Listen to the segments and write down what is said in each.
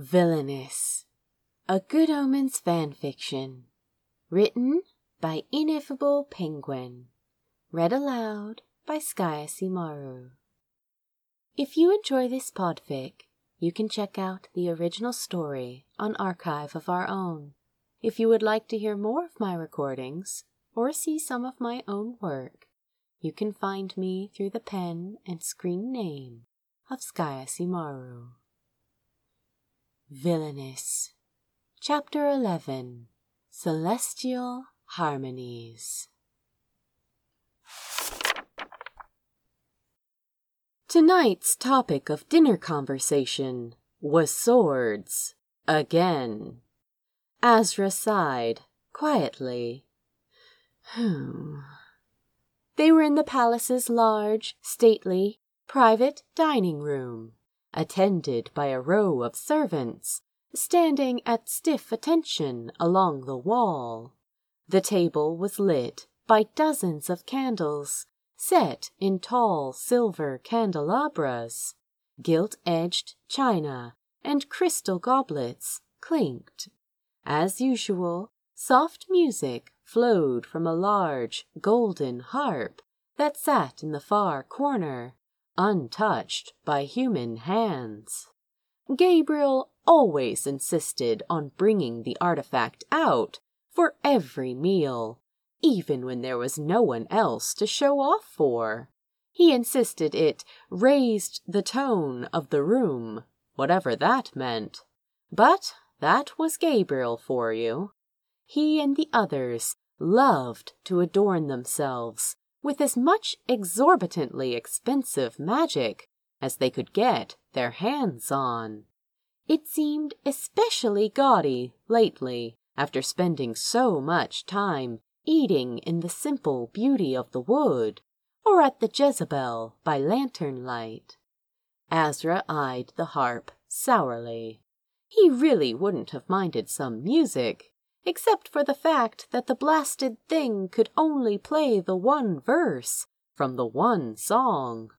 Villainous, a Good Omens fanfiction, written by Ineffable Penguin, read aloud by Skaya Simaru. If you enjoy this podfic, you can check out the original story on Archive of Our Own. If you would like to hear more of my recordings or see some of my own work, you can find me through the pen and screen name of Skaya Simaru. Villainous. Chapter 11 Celestial Harmonies. Tonight's topic of dinner conversation was swords again. Azra sighed quietly. Hmm. They were in the palace's large, stately, private dining room, attended by a row of servants standing at stiff attention along the wall. The table was lit by dozens of candles set in tall silver candelabras. Gilt-edged china and crystal goblets clinked. As usual, soft music flowed from a large golden harp that sat in the far corner, untouched by human hands. Gabriel always insisted on bringing the artifact out for every meal, even when there was no one else to show off for. He insisted it raised the tone of the room, whatever that meant. But that was Gabriel for you. He and the others loved to adorn themselves with as much exorbitantly expensive magic as they could get their hands on. It seemed especially gaudy lately after spending so much time eating in the simple beauty of the wood or at the Jezebel by lantern light. Azra eyed the harp sourly. He really wouldn't have minded some music, except for the fact that the blasted thing could only play the one verse from the one song,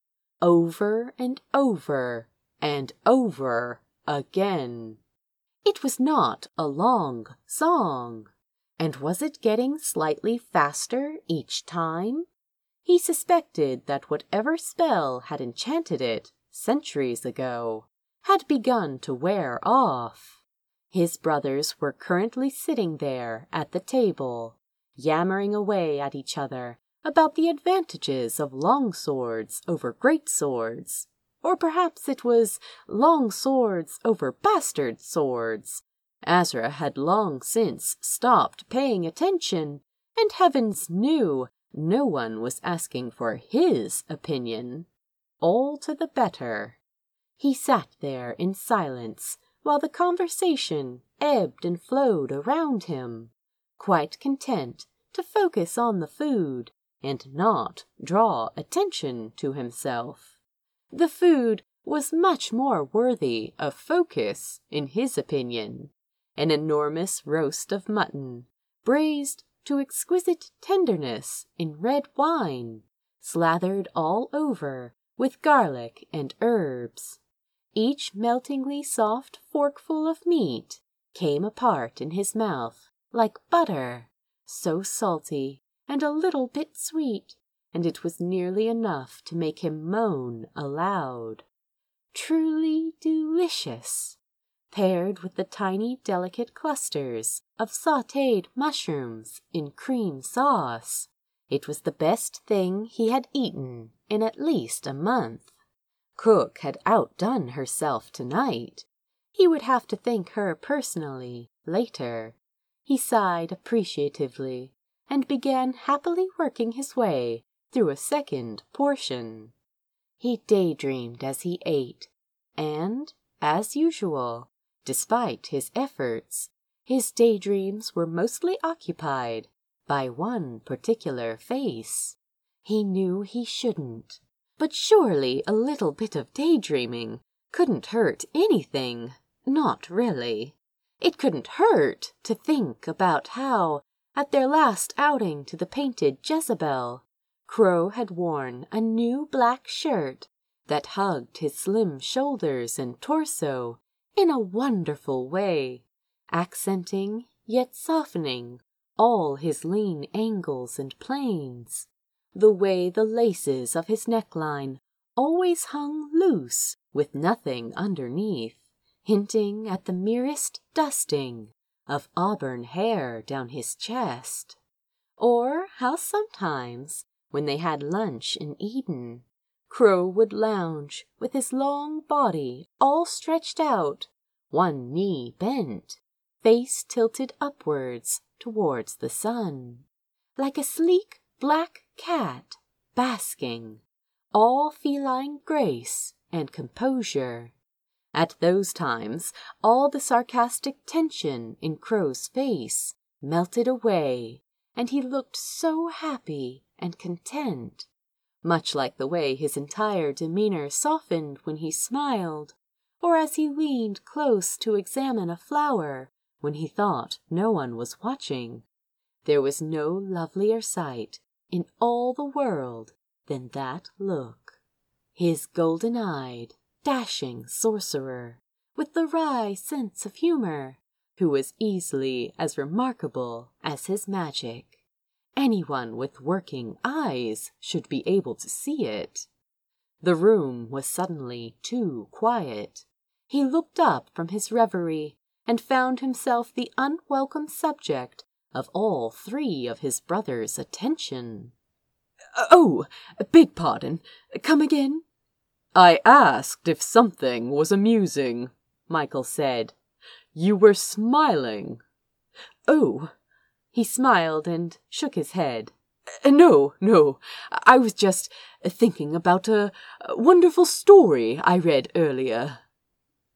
over and over and over again. It was not a long song. And was it getting slightly faster each time? He suspected that whatever spell had enchanted it centuries ago had begun to wear off. His brothers were currently sitting there at the table, yammering away at each other about the advantages of long swords over great swords. Or perhaps it was long swords over bastard swords. Azra had long since stopped paying attention, and heavens knew no one was asking for his opinion. All to the better. He sat there in silence while the conversation ebbed and flowed around him, quite content to focus on the food and not draw attention to himself. The food was much more worthy of focus, in his opinion. An enormous roast of mutton, braised to exquisite tenderness in red wine, slathered all over with garlic and herbs. Each meltingly soft forkful of meat came apart in his mouth like butter, so salty and a little bit sweet, and it was nearly enough to make him moan aloud. Truly delicious, paired with the tiny delicate clusters of sautéed mushrooms in cream sauce. It was the best thing he had eaten in at least a month. Cook had outdone herself tonight. He would have to thank her personally later. He sighed appreciatively and began happily working his way through a second portion. He daydreamed as he ate, and, as usual, despite his efforts, his daydreams were mostly occupied by one particular face. He knew he shouldn't, but surely a little bit of daydreaming couldn't hurt anything. Not really. It couldn't hurt to think about how, at their last outing to the painted Jezebel, Crow had worn a new black shirt that hugged his slim shoulders and torso in a wonderful way, accenting yet softening all his lean angles and planes, the way the laces of his neckline always hung loose with nothing underneath, hinting at the merest dusting of auburn hair down his chest, or how sometimes, when they had lunch in Eden, Crow would lounge with his long body all stretched out, one knee bent, face tilted upwards towards the sun, like a sleek black cat basking, all feline grace and composure. At those times, all the sarcastic tension in Crow's face melted away, and he looked so happy and content, much like the way his entire demeanor softened when he smiled, or as he leaned close to examine a flower when he thought no one was watching. There was no lovelier sight in all the world than that look. His golden eyed, dashing sorcerer, with the wry sense of humor, who was easily as remarkable as his magic. Anyone with working eyes should be able to see it. The room was suddenly too quiet. He looked up from his reverie and found himself the unwelcome subject of all three of his brothers' attention. Uh, oh, beg pardon. Come again? I asked if something was amusing, Michael said. You were smiling. Oh, he smiled and shook his head. Uh, no, no, I was just thinking about a wonderful story I read earlier.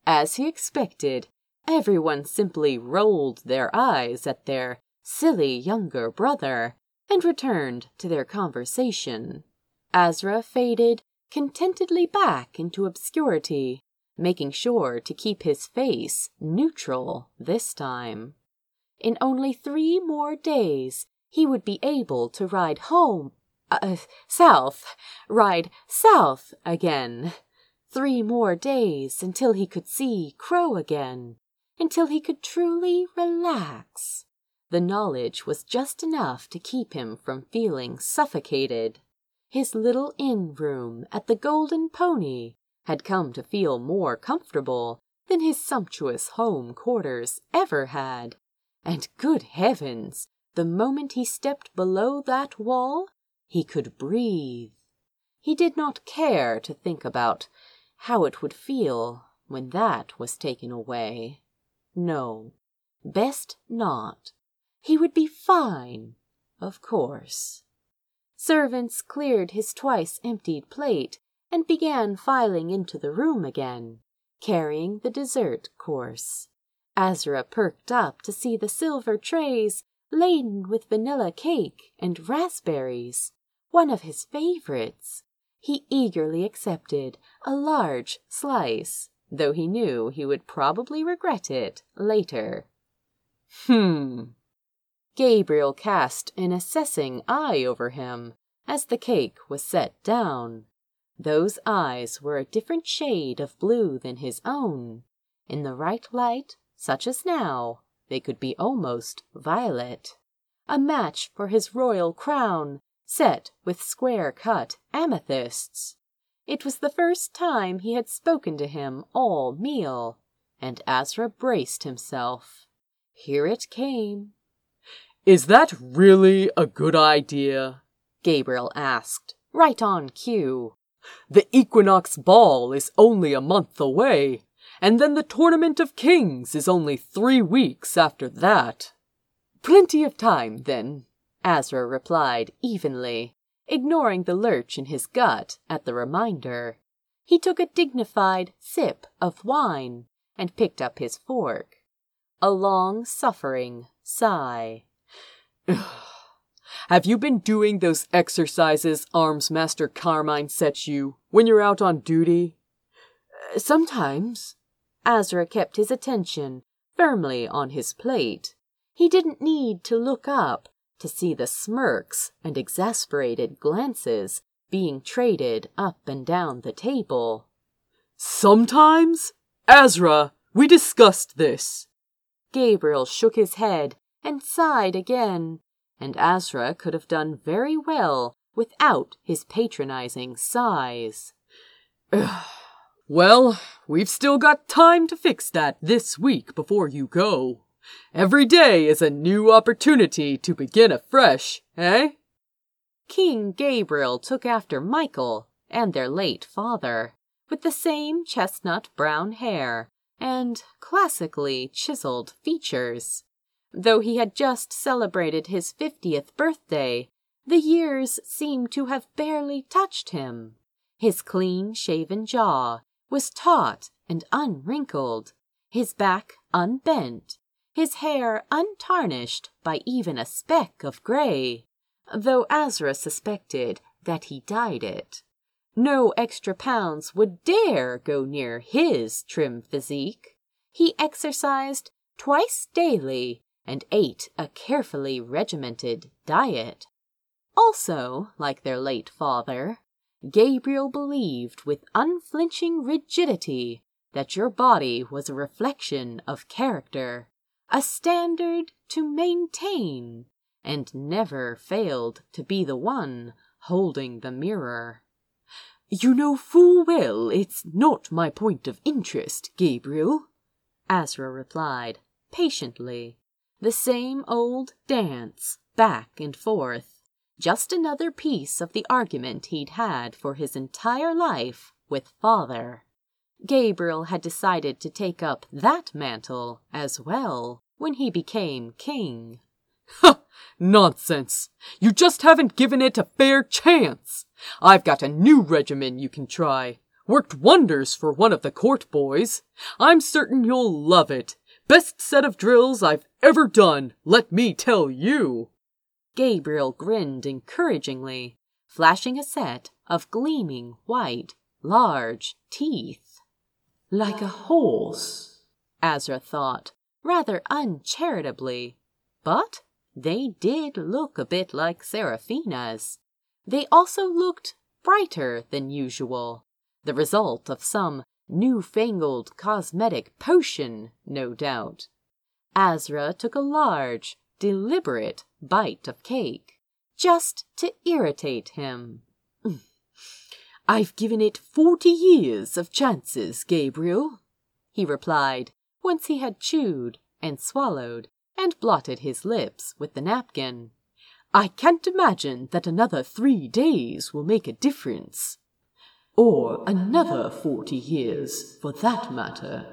As he expected, Everyone simply rolled their eyes at their silly younger brother and returned to their conversation. Azra faded contentedly back into obscurity, making sure to keep his face neutral this time. In only three more days, he would be able to ride home, uh, south, ride south again. Three more days until he could see Crow again until he could truly relax. The knowledge was just enough to keep him from feeling suffocated. His little inn room at the Golden Pony had come to feel more comfortable than his sumptuous home quarters ever had. And good heavens, the moment he stepped below that wall, he could breathe. He did not care to think about how it would feel when that was taken away. No, best not. He would be fine, of course. Servants cleared his twice emptied plate and began filing into the room again, carrying the dessert course. Azra perked up to see the silver trays laden with vanilla cake and raspberries, one of his favorites. He eagerly accepted a large slice though he knew he would probably regret it later. Hmm. Gabriel cast an assessing eye over him as the cake was set down. Those eyes were a different shade of blue than his own. In the right light, such as now, they could be almost violet. A match for his royal crown, set with square cut amethysts. It was the first time he had spoken to him all meal, and Azra braced himself. Here it came. Is that really a good idea? Gabriel asked, right on cue. The Equinox Ball is only a month away, and then the Tournament of Kings is only three weeks after that. Plenty of time, then, Azra replied evenly ignoring the lurch in his gut at the reminder. He took a dignified sip of wine and picked up his fork. A long suffering sigh. Have you been doing those exercises Arms Master Carmine sets you when you're out on duty? Uh, sometimes. Azra kept his attention firmly on his plate. He didn't need to look up to see the smirks and exasperated glances being traded up and down the table. Sometimes? Azra, We discussed this. Gabriel shook his head and sighed again, and Azra could have done very well without his patronizing sighs. well, we've still got time to fix that this week before you go. Every day is a new opportunity to begin afresh, eh? King Gabriel took after Michael and their late father, with the same chestnut brown hair and classically chiseled features. Though he had just celebrated his fiftieth birthday, the years seemed to have barely touched him. His clean shaven jaw was taut and unwrinkled, his back unbent, his hair untarnished by even a speck of gray, though Azra suspected that he dyed it. No extra pounds would dare go near his trim physique. He exercised twice daily and ate a carefully regimented diet. Also, like their late father, Gabriel believed with unflinching rigidity that your body was a reflection of character, a standard to maintain, and never failed to be the one holding the mirror. You know full well it's not my point of interest, Gabriel, Azra replied, patiently. The same old dance, back and forth. Just another piece of the argument he'd had for his entire life with father. Gabriel had decided to take up that mantle as well when he became king. Ha! Nonsense! You just haven't given it a fair chance. I've got a new regimen you can try. Worked wonders for one of the court boys. I'm certain you'll love it. Best set of drills I've ever done, let me tell you. Gabriel grinned encouragingly, flashing a set of gleaming white, large teeth. Like a horse, Azra thought, rather uncharitably. But they did look a bit like Seraphina's. They also looked brighter than usual, the result of some newfangled cosmetic potion, no doubt. Azra took a large, deliberate bite of cake, just to irritate him. I've given it forty years of chances, Gabriel, he replied, once he had chewed and swallowed and blotted his lips with the napkin. I can't imagine that another three days will make a difference. Or another forty years, for that matter.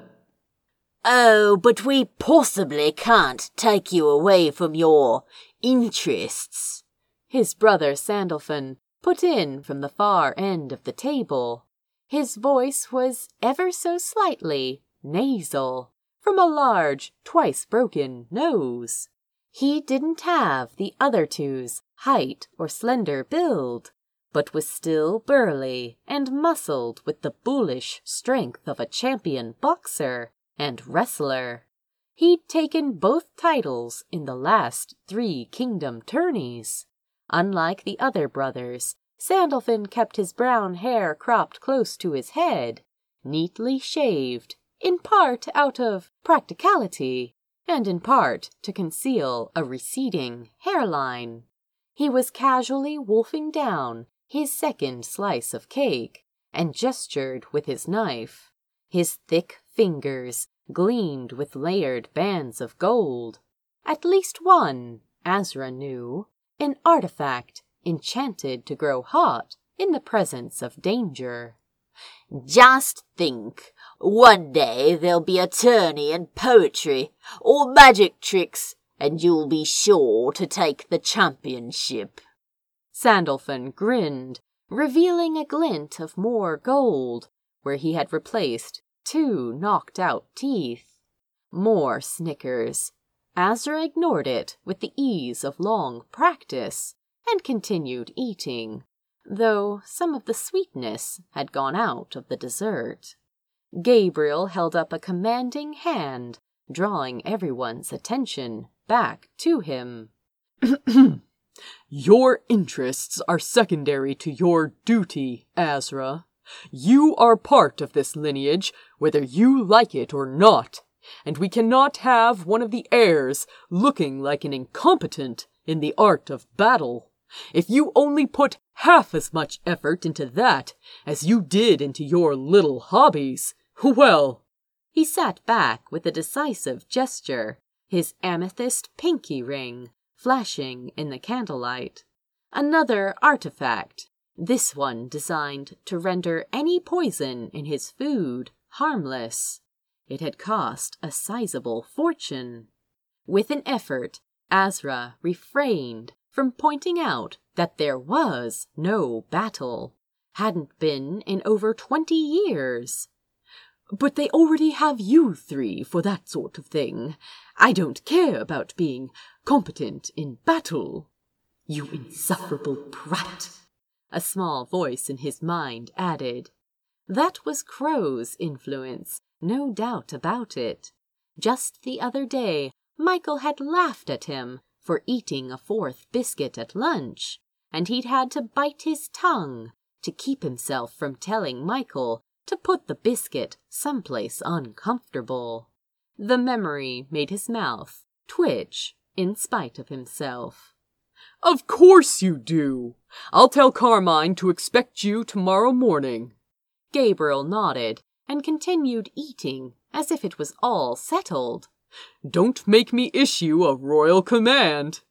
Oh, but we possibly can't take you away from your interests, his brother Sandalphon put in from the far end of the table. His voice was ever so slightly nasal from a large, twice broken nose. He didn't have the other two's height or slender build, but was still burly and muscled with the bullish strength of a champion boxer and wrestler. He'd taken both titles in the last three kingdom tourneys. Unlike the other brothers, Sandalphon kept his brown hair cropped close to his head, neatly shaved, in part out of practicality, and in part to conceal a receding hairline. He was casually wolfing down his second slice of cake and gestured with his knife. His thick fingers gleamed with layered bands of gold. At least one, Azra knew, an artifact enchanted to grow hot in the presence of danger. Just think, one day there'll be a tourney in poetry or magic tricks, and you'll be sure to take the championship. Sandalphon grinned, revealing a glint of more gold where he had replaced two knocked out teeth. More snickers. Azra ignored it with the ease of long practice and continued eating, though some of the sweetness had gone out of the dessert. Gabriel held up a commanding hand, drawing everyone's attention back to him. your interests are secondary to your duty, Azra, You are part of this lineage, whether you like it or not, and we cannot have one of the heirs looking like an incompetent in the art of battle. If you only put half as much effort into that as you did into your little hobbies, well. He sat back with a decisive gesture, his amethyst pinky ring flashing in the candlelight. Another artifact, this one designed to render any poison in his food harmless. It had cost a sizable fortune. With an effort, Azra refrained from pointing out that there was no battle. Hadn't been in over twenty years. But they already have you three for that sort of thing. I don't care about being competent in battle. You insufferable prat! a small voice in his mind added. That was Crow's influence, no doubt about it. Just the other day, Michael had laughed at him for eating a fourth biscuit at lunch, and he'd had to bite his tongue to keep himself from telling Michael to put the biscuit someplace uncomfortable. The memory made his mouth twitch in spite of himself. Of course you do. I'll tell Carmine to expect you tomorrow morning. Gabriel nodded and continued eating as if it was all settled. Don't make me issue a royal command.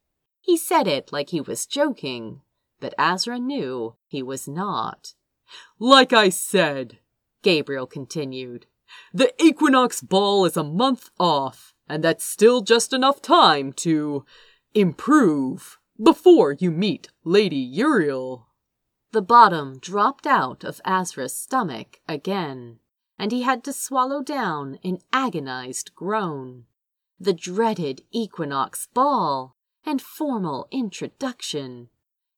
He said it like he was joking, but Azra knew he was not. Like I said, Gabriel continued, the equinox ball is a month off, and that's still just enough time to improve before you meet Lady Uriel. The bottom dropped out of Azra's stomach again, and he had to swallow down an agonized groan. The dreaded equinox ball and formal introduction.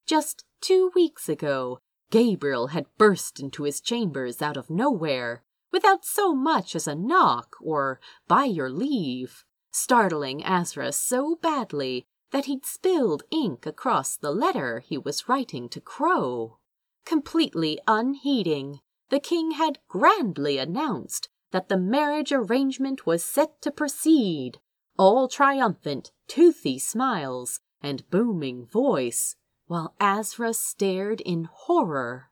Just two weeks ago, Gabriel had burst into his chambers out of nowhere, without so much as a knock or by your leave, startling Azra so badly that he'd spilled ink across the letter he was writing to Crow. Completely unheeding, the king had grandly announced that the marriage arrangement was set to proceed, all triumphant, toothy smiles and booming voice, while Azra stared in horror.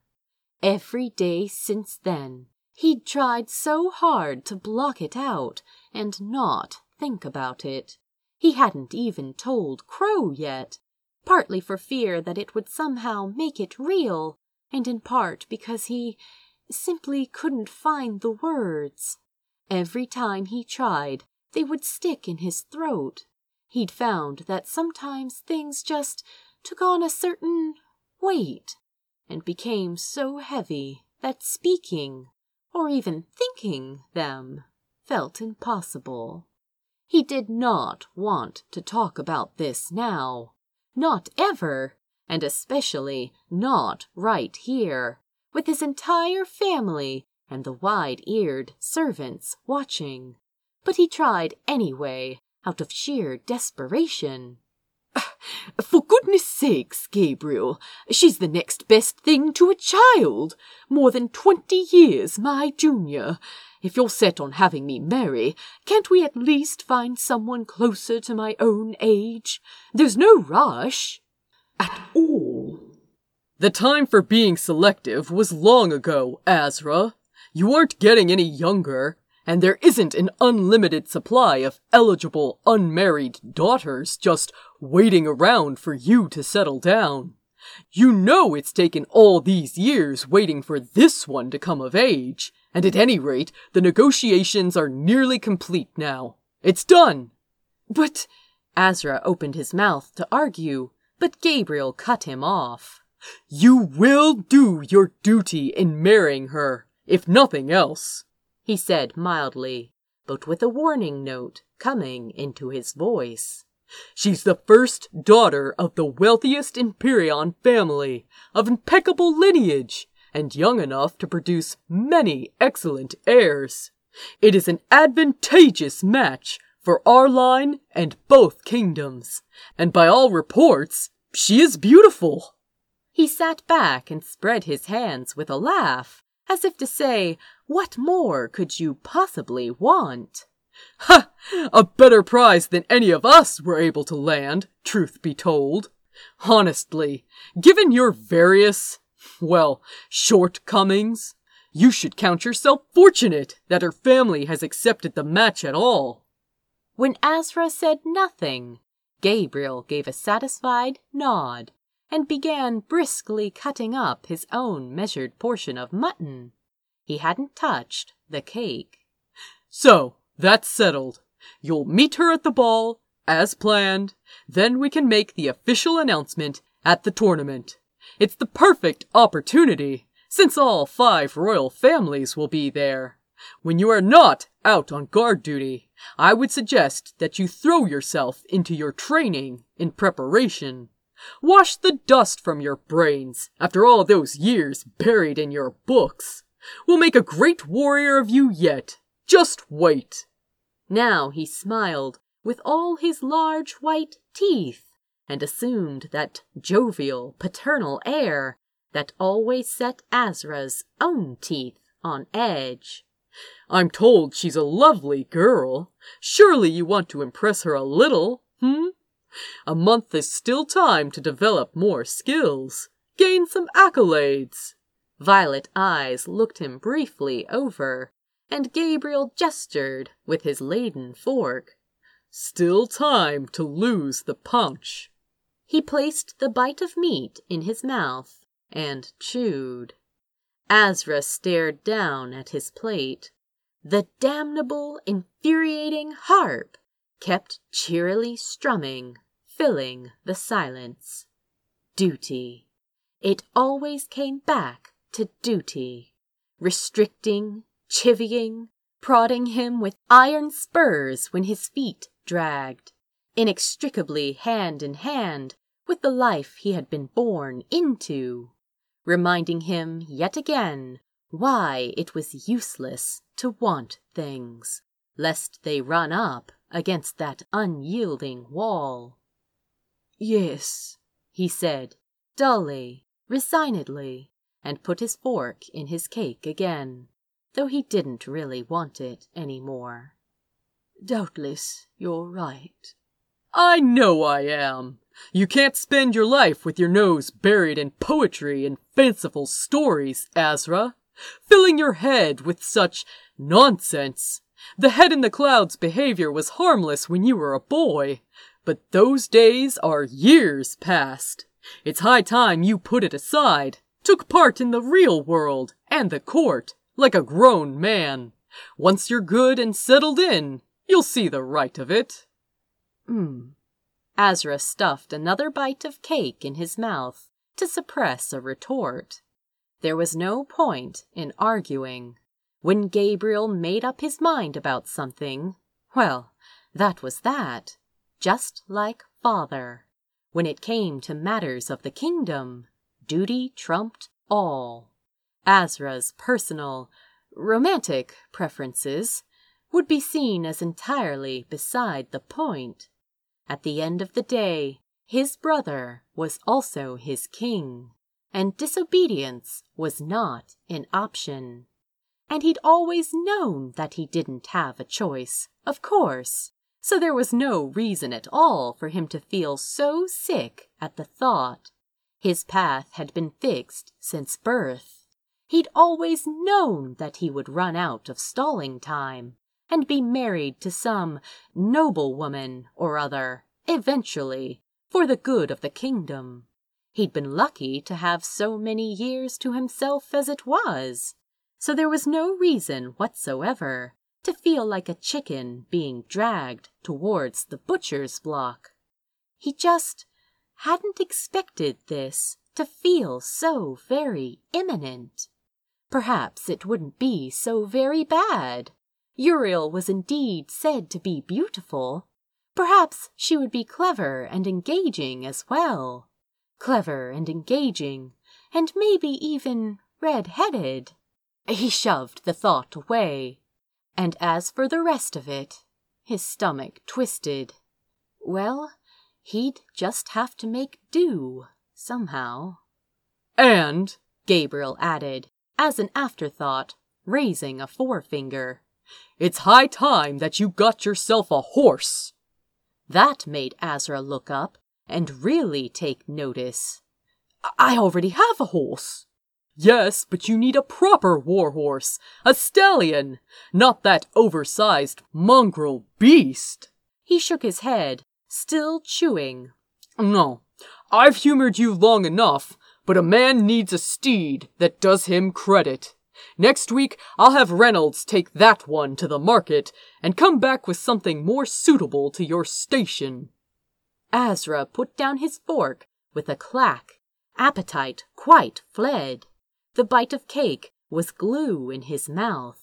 Every day since then, he'd tried so hard to block it out and not think about it. He hadn't even told Crow yet, partly for fear that it would somehow make it real, and in part because he simply couldn't find the words. Every time he tried, they would stick in his throat. He'd found that sometimes things just took on a certain weight and became so heavy that speaking or even thinking them felt impossible. He did not want to talk about this now. Not ever and especially not right here, with his entire family and the wide eared servants watching. But he tried anyway, out of sheer desperation. For goodness sakes, Gabriel, she's the next best thing to a child, more than twenty years my junior. If you're set on having me marry, can't we at least find someone closer to my own age? There's no rush at all. The time for being selective was long ago, Azra. You aren't getting any younger, and there isn't an unlimited supply of eligible unmarried daughters just waiting around for you to settle down. You know it's taken all these years waiting for this one to come of age, and at any rate, the negotiations are nearly complete now. It's done. But Azra opened his mouth to argue, but Gabriel cut him off. You will do your duty in marrying her, if nothing else, he said mildly, but with a warning note coming into his voice. She's the first daughter of the wealthiest Empyrean family, of impeccable lineage, and young enough to produce many excellent heirs. It is an advantageous match for our line and both kingdoms, and by all reports, she is beautiful. He sat back and spread his hands with a laugh, as if to say, what more could you possibly want? Ha! A better prize than any of us were able to land, truth be told. Honestly, given your various, well, shortcomings, you should count yourself fortunate that her family has accepted the match at all. When Azra said nothing, Gabriel gave a satisfied nod and began briskly cutting up his own measured portion of mutton. He hadn't touched the cake. So, that's settled. You'll meet her at the ball, as planned. Then we can make the official announcement at the tournament. It's the perfect opportunity, since all five royal families will be there. When you are not out on guard duty, I would suggest that you throw yourself into your training in preparation. Wash the dust from your brains after all those years buried in your books. We'll make a great warrior of you yet. Just wait. Now he smiled with all his large white teeth and assumed that jovial paternal air that always set Azra's own teeth on edge. I'm told she's a lovely girl. Surely you want to impress her a little, hmm? A month is still time to develop more skills, gain some accolades. Violet eyes looked him briefly over, and Gabriel gestured with his laden fork. Still time to lose the punch. He placed the bite of meat in his mouth and chewed. Azra stared down at his plate. The damnable, infuriating harp kept cheerily strumming, filling the silence. Duty. It always came back to duty, restricting, chivying, prodding him with iron spurs when his feet dragged, inextricably hand in hand with the life he had been born into, reminding him yet again why it was useless to want things, lest they run up against that unyielding wall. Yes, he said, dully, resignedly, and put his fork in his cake again, though he didn't really want it any more. Doubtless you're right. I know I am. You can't spend your life with your nose buried in poetry and fanciful stories, Azra, filling your head with such nonsense. The head in the clouds behavior was harmless when you were a boy, but those days are years past. It's high time you put it aside, took part in the real world and the court, like a grown man. Once you're good and settled in, you'll see the right of it. Hmm. Azra stuffed another bite of cake in his mouth to suppress a retort. There was no point in arguing. When Gabriel made up his mind about something, well, that was that. Just like father. When it came to matters of the kingdom, duty trumped all. Azra's personal, romantic preferences would be seen as entirely beside the point. At the end of the day, his brother was also his king, and disobedience was not an option. And he'd always known that he didn't have a choice, of course, so there was no reason at all for him to feel so sick at the thought. His path had been fixed since birth. He'd always known that he would run out of stalling time and be married to some noble woman or other, eventually, for the good of the kingdom. He'd been lucky to have so many years to himself as it was, so there was no reason whatsoever to feel like a chicken being dragged towards the butcher's block. He just hadn't expected this to feel so very imminent. Perhaps it wouldn't be so very bad. Uriel was indeed said to be beautiful. Perhaps she would be clever and engaging as well. Clever and engaging, and maybe even red-headed. He shoved the thought away. And as for the rest of it, his stomach twisted. Well, he'd just have to make do, somehow. And, Gabriel added, as an afterthought, raising a forefinger. It's high time that you got yourself a horse. That made Azra look up and really take notice. I already have a horse. Yes, but you need a proper war horse, a stallion, not that oversized mongrel beast. He shook his head, still chewing. No, I've humored you long enough, but a man needs a steed that does him credit. Next week, I'll have Reynolds take that one to the market and come back with something more suitable to your station. Azra put down his fork with a clack. Appetite quite fled. The bite of cake was glue in his mouth.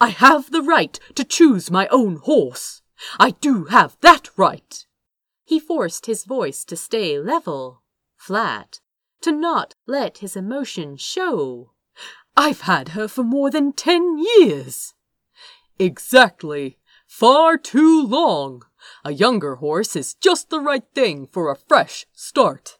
I have the right to choose my own horse. I do have that right. He forced his voice to stay level, flat, to not let his emotion show. I've had her for more than ten years. Exactly. Far too long. A younger horse is just the right thing for a fresh start.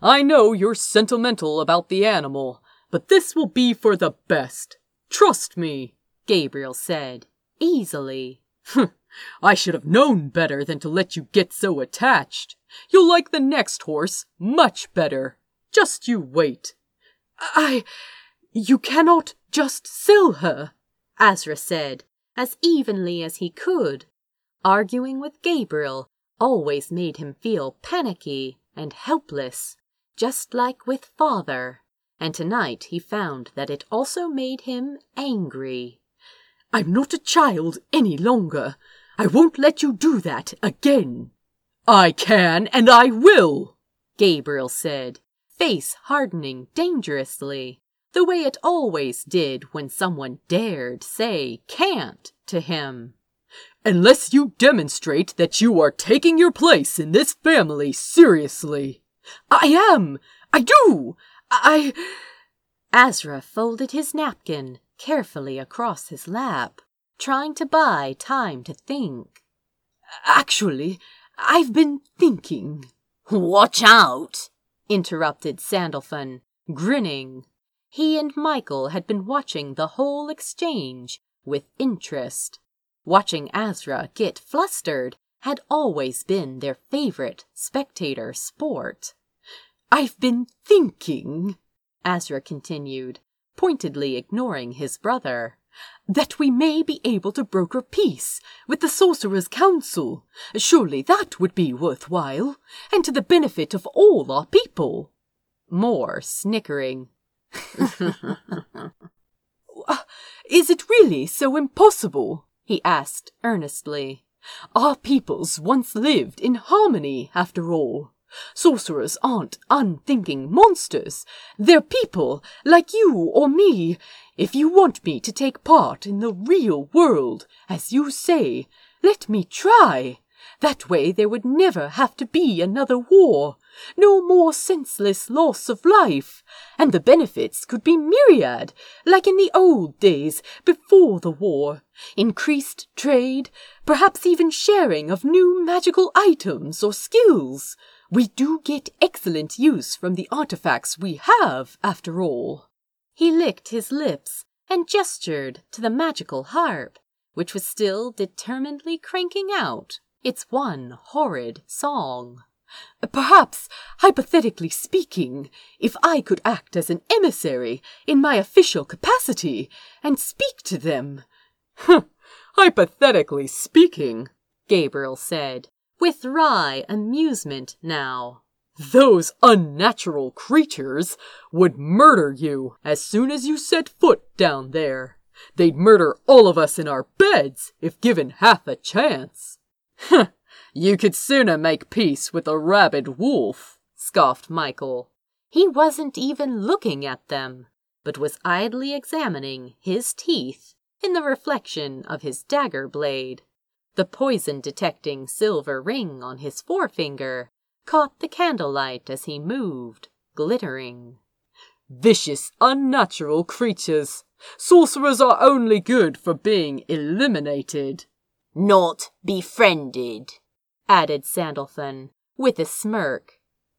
I know you're sentimental about the animal, but this will be for the best. Trust me, Gabriel said, easily. I should have known better than to let you get so attached. You'll like the next horse much better. Just you wait. I. You cannot just sell her, Azra said, as evenly as he could. Arguing with Gabriel always made him feel panicky and helpless, just like with father, and tonight he found that it also made him angry. I'm not a child any longer. I won't let you do that again. I can and I will, Gabriel said, face hardening dangerously, the way it always did when someone dared say can't to him. Unless you demonstrate that you are taking your place in this family seriously. I am! I do! I. Azra folded his napkin carefully across his lap, trying to buy time to think. Actually, I've been thinking. Watch out! interrupted Sandalphon, grinning. He and Michael had been watching the whole exchange with interest. Watching Azra get flustered had always been their favorite spectator sport. I've been thinking, Azra continued, pointedly ignoring his brother, that we may be able to broker peace with the Sorcerer's Council. Surely that would be worthwhile, and to the benefit of all our people. More snickering. Uh, is it really so impossible? he asked earnestly. Our peoples once lived in harmony, after all. Sorcerers aren't unthinking monsters. They're people like you or me. If you want me to take part in the real world, as you say, let me try. That way there would never have to be another war, no more senseless loss of life, and the benefits could be myriad, like in the old days before the war. Increased trade, perhaps even sharing of new magical items or skills. We do get excellent use from the artifacts we have, after all. He licked his lips and gestured to the magical harp, which was still determinedly cranking out its one horrid song. Perhaps, hypothetically speaking, if I could act as an emissary in my official capacity and speak to them. hypothetically speaking, Gabriel said, with wry amusement now. Those unnatural creatures would murder you as soon as you set foot down there. They'd murder all of us in our beds if given half a chance. you could sooner make peace with a rabid wolf, scoffed Michael. He wasn't even looking at them, but was idly examining his teeth in the reflection of his dagger blade. The poison detecting silver ring on his forefinger caught the candlelight as he moved, glittering. Vicious, unnatural creatures. Sorcerers are only good for being eliminated. Not befriended, added Sandalphon, with a smirk.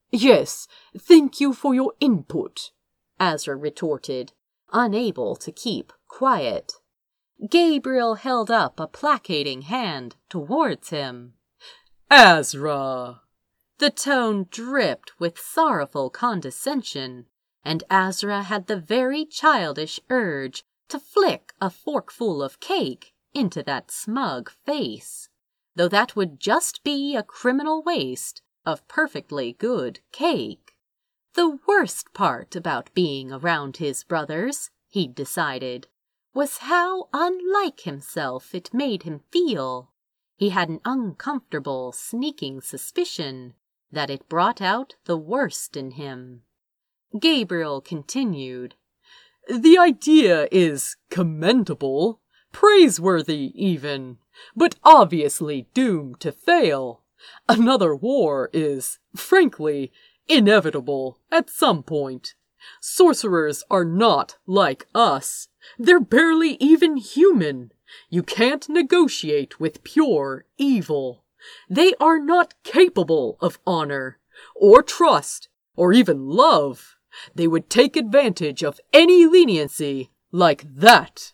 Yes, thank you for your input, Azra retorted, unable to keep quiet. Gabriel held up a placating hand towards him. Azra! The tone dripped with sorrowful condescension, and Azra had the very childish urge to flick a forkful of cake into that smug face, though that would just be a criminal waste of perfectly good cake. The worst part about being around his brothers, he'd decided, was how unlike himself it made him feel. He had an uncomfortable, sneaking suspicion that it brought out the worst in him. Gabriel continued, The idea is commendable, praiseworthy even, but obviously doomed to fail. Another war is, frankly, inevitable at some point. Sorcerers are not like us. They're barely even human. You can't negotiate with pure evil. They are not capable of honor, or trust, or even love. They would take advantage of any leniency like that.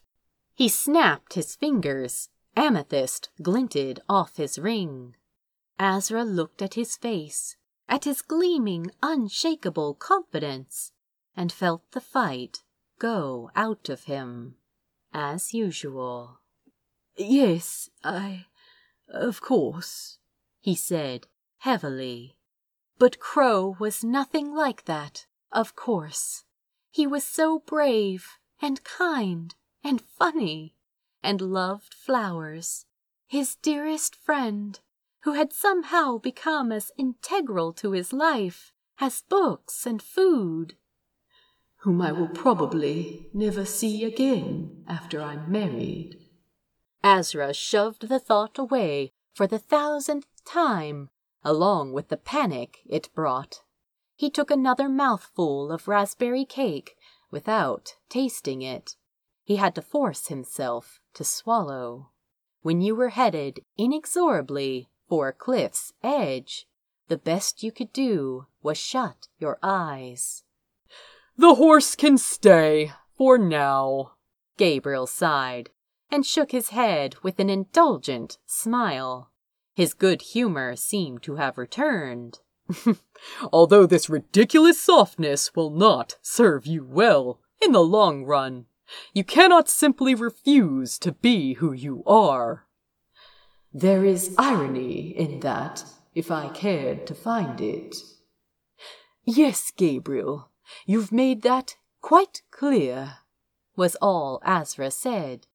He snapped his fingers. Amethyst glinted off his ring. Azra looked at his face, at his gleaming, unshakable confidence, and felt the fight go out of him, as usual. Yes, I. Of course, he said heavily. But Crow was nothing like that, of course. He was so brave and kind and funny and loved flowers, his dearest friend, who had somehow become as integral to his life as books and food. Whom I will probably never see again after I'm married. Azra shoved the thought away for the thousandth time, along with the panic it brought. He took another mouthful of raspberry cake without tasting it. He had to force himself to swallow. When you were headed inexorably for a cliff's edge, the best you could do was shut your eyes. The horse can stay for now. Gabriel sighed and shook his head with an indulgent smile. His good humor seemed to have returned. Although this ridiculous softness will not serve you well in the long run, you cannot simply refuse to be who you are. There is irony in that, if I cared to find it. Yes, Gabriel, you've made that quite clear, was all Azra said.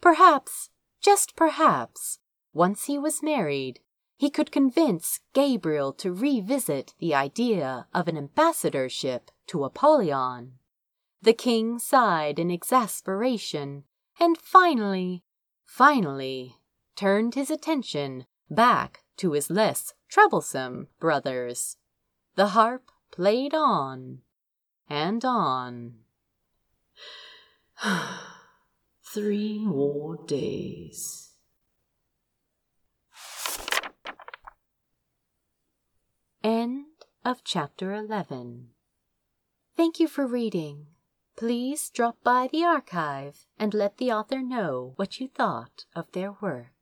Perhaps, just perhaps, once he was married, he could convince Gabriel to revisit the idea of an ambassadorship to Apollyon. The king sighed in exasperation and finally, finally, turned his attention back to his less troublesome brothers. The harp played on and on. Three more days. End of chapter 11. Thank you for reading. Please drop by the archive and let the author know what you thought of their work.